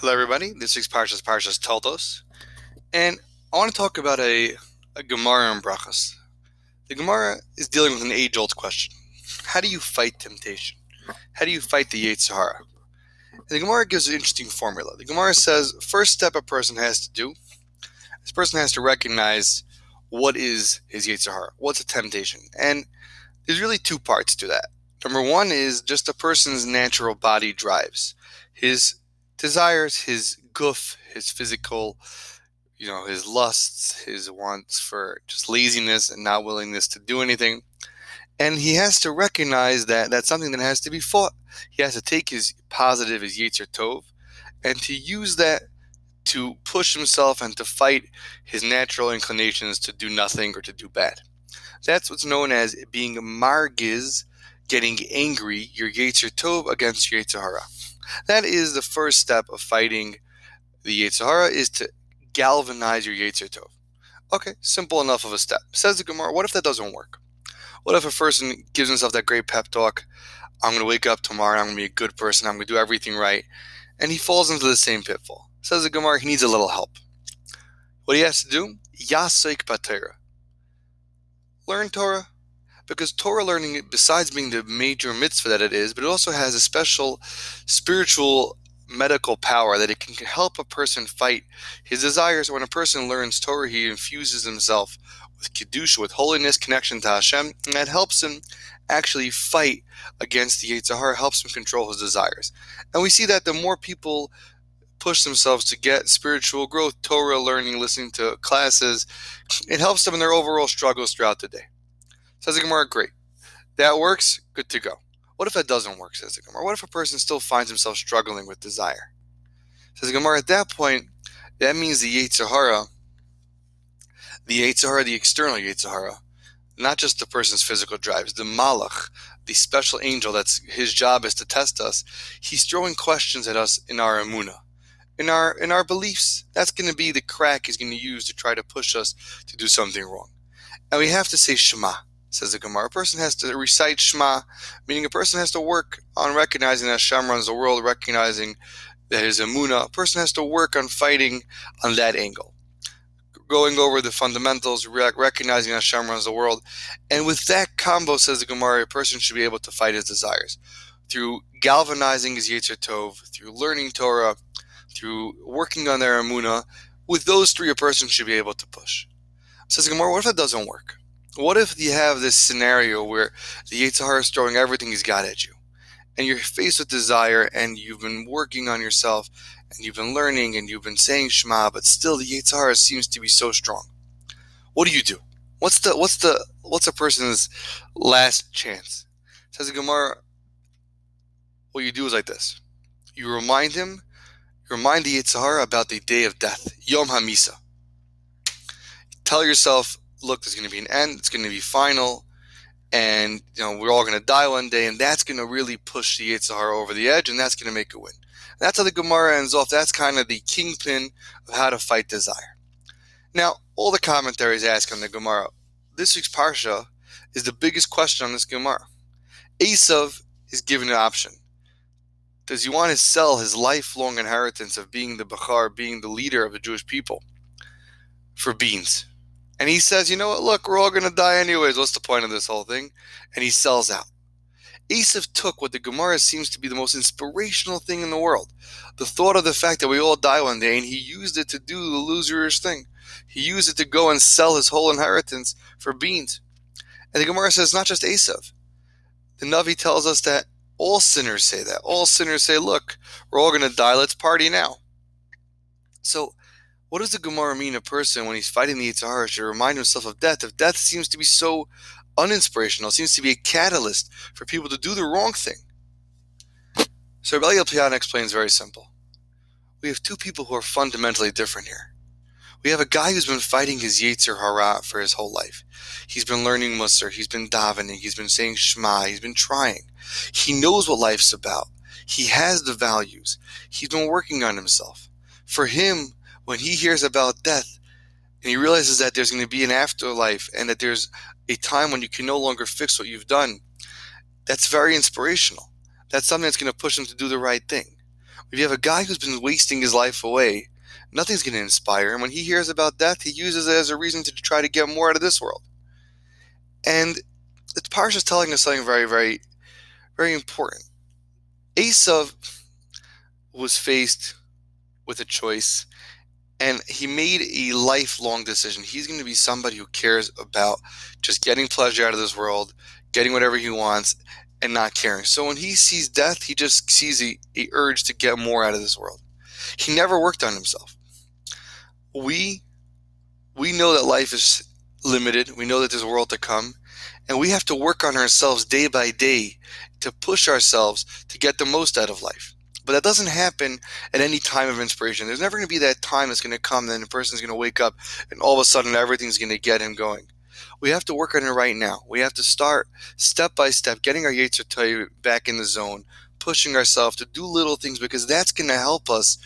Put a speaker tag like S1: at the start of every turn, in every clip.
S1: Hello, everybody. This week's Parshas Parshas Toldos, and I want to talk about a, a Gemara in Brachos. The Gemara is dealing with an age-old question: How do you fight temptation? How do you fight the Yetzer Hara? And the Gemara gives an interesting formula. The Gemara says, first step a person has to do, this person has to recognize what is his Yetzer Hara, what's a temptation, and there's really two parts to that. Number one is just a person's natural body drives, his desires, his guf, his physical, you know, his lusts, his wants for just laziness and not willingness to do anything. And he has to recognize that that's something that has to be fought. He has to take his positive, his Yetzer Tov, and to use that to push himself and to fight his natural inclinations to do nothing or to do bad. That's what's known as being margiz, getting angry, your Yetzer Tov against your Yetzer Hara. That is the first step of fighting the Yetzer Hara is to galvanize your Yetzer Tov. Okay, simple enough of a step. Says the Gemara, what if that doesn't work? What if a person gives himself that great pep talk, I'm going to wake up tomorrow, and I'm going to be a good person, I'm going to do everything right, and he falls into the same pitfall? Says the Gemara, he needs a little help. What he has to do? Yaasok BaTorah. Learn Torah, because Torah learning, besides being the major mitzvah that it is, but it also has a special spiritual medical power that it can help a person fight his desires. When a person learns Torah, he infuses himself with kedusha, with holiness, connection to Hashem, and that helps him actually fight against the Yetzer Hara, helps him control his desires. And we see that the more people push themselves to get spiritual growth, Torah learning, listening to classes, it helps them in their overall struggles throughout the day. Says the Gemara, great. That works, good to go. What if that doesn't work, says the Gemara? What if a person still finds himself struggling with desire? Says the Gemara, at that point, that means the Yetzer Hara, the Yetzer Hara, the external Yetzer Hara, not just the person's physical drives, the Malach, the special angel that's his job is to test us, he's throwing questions at us in our Amunah, in our in our beliefs. That's going to be the crack he's going to use to try to push us to do something wrong. And we have to say Shema says the Gemara. A person has to recite Shema, meaning a person has to work on recognizing that Hashem runs the world, recognizing that his Amunah. A person has to work on fighting on that angle. Going over the fundamentals, recognizing that Hashem runs the world. And with that combo, says the Gemara, a person should be able to fight his desires. Through galvanizing his Yetzer Tov, through learning Torah, through working on their Amunah, with those three, a person should be able to push. Says the Gemara, what if that doesn't work? What if you have this scenario where the Yetzer Hara is throwing everything he's got at you, and you're faced with desire, and you've been working on yourself, and you've been learning, and you've been saying Shema, but still the Yetzer Hara seems to be so strong. What do you do? What's the what's the what's a person's last chance? Says the Gemara. What you do is like this: you remind him, you remind the Yetzer Hara about the day of death, Yom Hamisa. Tell yourself, look, there's going to be an end, it's going to be final, and you know we're all going to die one day, and that's going to really push the Yetzer Hara over the edge, and that's going to make a win. And that's how the Gemara ends off. That's kind of the kingpin of how to fight desire. Now, all the commentaries ask on the Gemara. This week's parsha is the biggest question on this Gemara. Esav is given an option. Does he want to sell his lifelong inheritance of being the Bechor, being the leader of the Jewish people, for beans? And he says, you know what? Look, we're all going to die anyways. What's the point of this whole thing? And he sells out. Esav took what the Gemara seems to be the most inspirational thing in the world. The thought of the fact that we all die one day, and he used it to do the loserish thing. He used it to go and sell his whole inheritance for beans. And the Gemara says, not just Esav. The Navi tells us that all sinners say that. All sinners say, look, we're all going to die. Let's party now. So what does the Gemara mean a person when he's fighting the Yetzer Hara should remind himself of death? If death seems to be so uninspirational, seems to be a catalyst for people to do the wrong thing. So Rabbi Piana explains very simple. We have two people who are fundamentally different here. We have a guy who's been fighting his Yetzer Hara for his whole life. He's been learning Musar, he's been davening, he's been saying Shema, he's been trying. He knows what life's about. He has the values. He's been working on himself. For him, when he hears about death and he realizes that there's going to be an afterlife and that there's a time when you can no longer fix what you've done, that's very inspirational. That's something that's going to push him to do the right thing. If you have a guy who's been wasting his life away, nothing's going to inspire him. When he hears about death, he uses it as a reason to try to get more out of this world. And the parsha is telling us something very, very, very important. Esav was faced with a choice and he made a lifelong decision. He's going to be somebody who cares about just getting pleasure out of this world, getting whatever he wants, and not caring. So when he sees death, he just sees a, a urge to get more out of this world. He never worked on himself. We we know that life is limited. We know that there's a world to come, and we have to work on ourselves day by day to push ourselves to get the most out of life. But that doesn't happen at any time of inspiration. There's never going to be that time that's going to come, then the person's going to wake up and all of a sudden everything's going to get him going. We have to work on it right now. We have to start step by step, getting our Yetzer Torah back in the zone, pushing ourselves to do little things because that's going to help us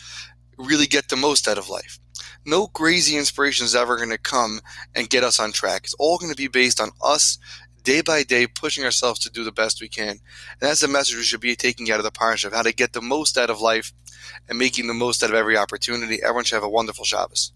S1: really get the most out of life. No crazy inspiration is ever going to come and get us on track. It's all going to be based on us day by day pushing ourselves to do the best we can. And that's the message we should be taking out of the partnership, how to get the most out of life and making the most out of every opportunity. Everyone should have a wonderful Shabbos.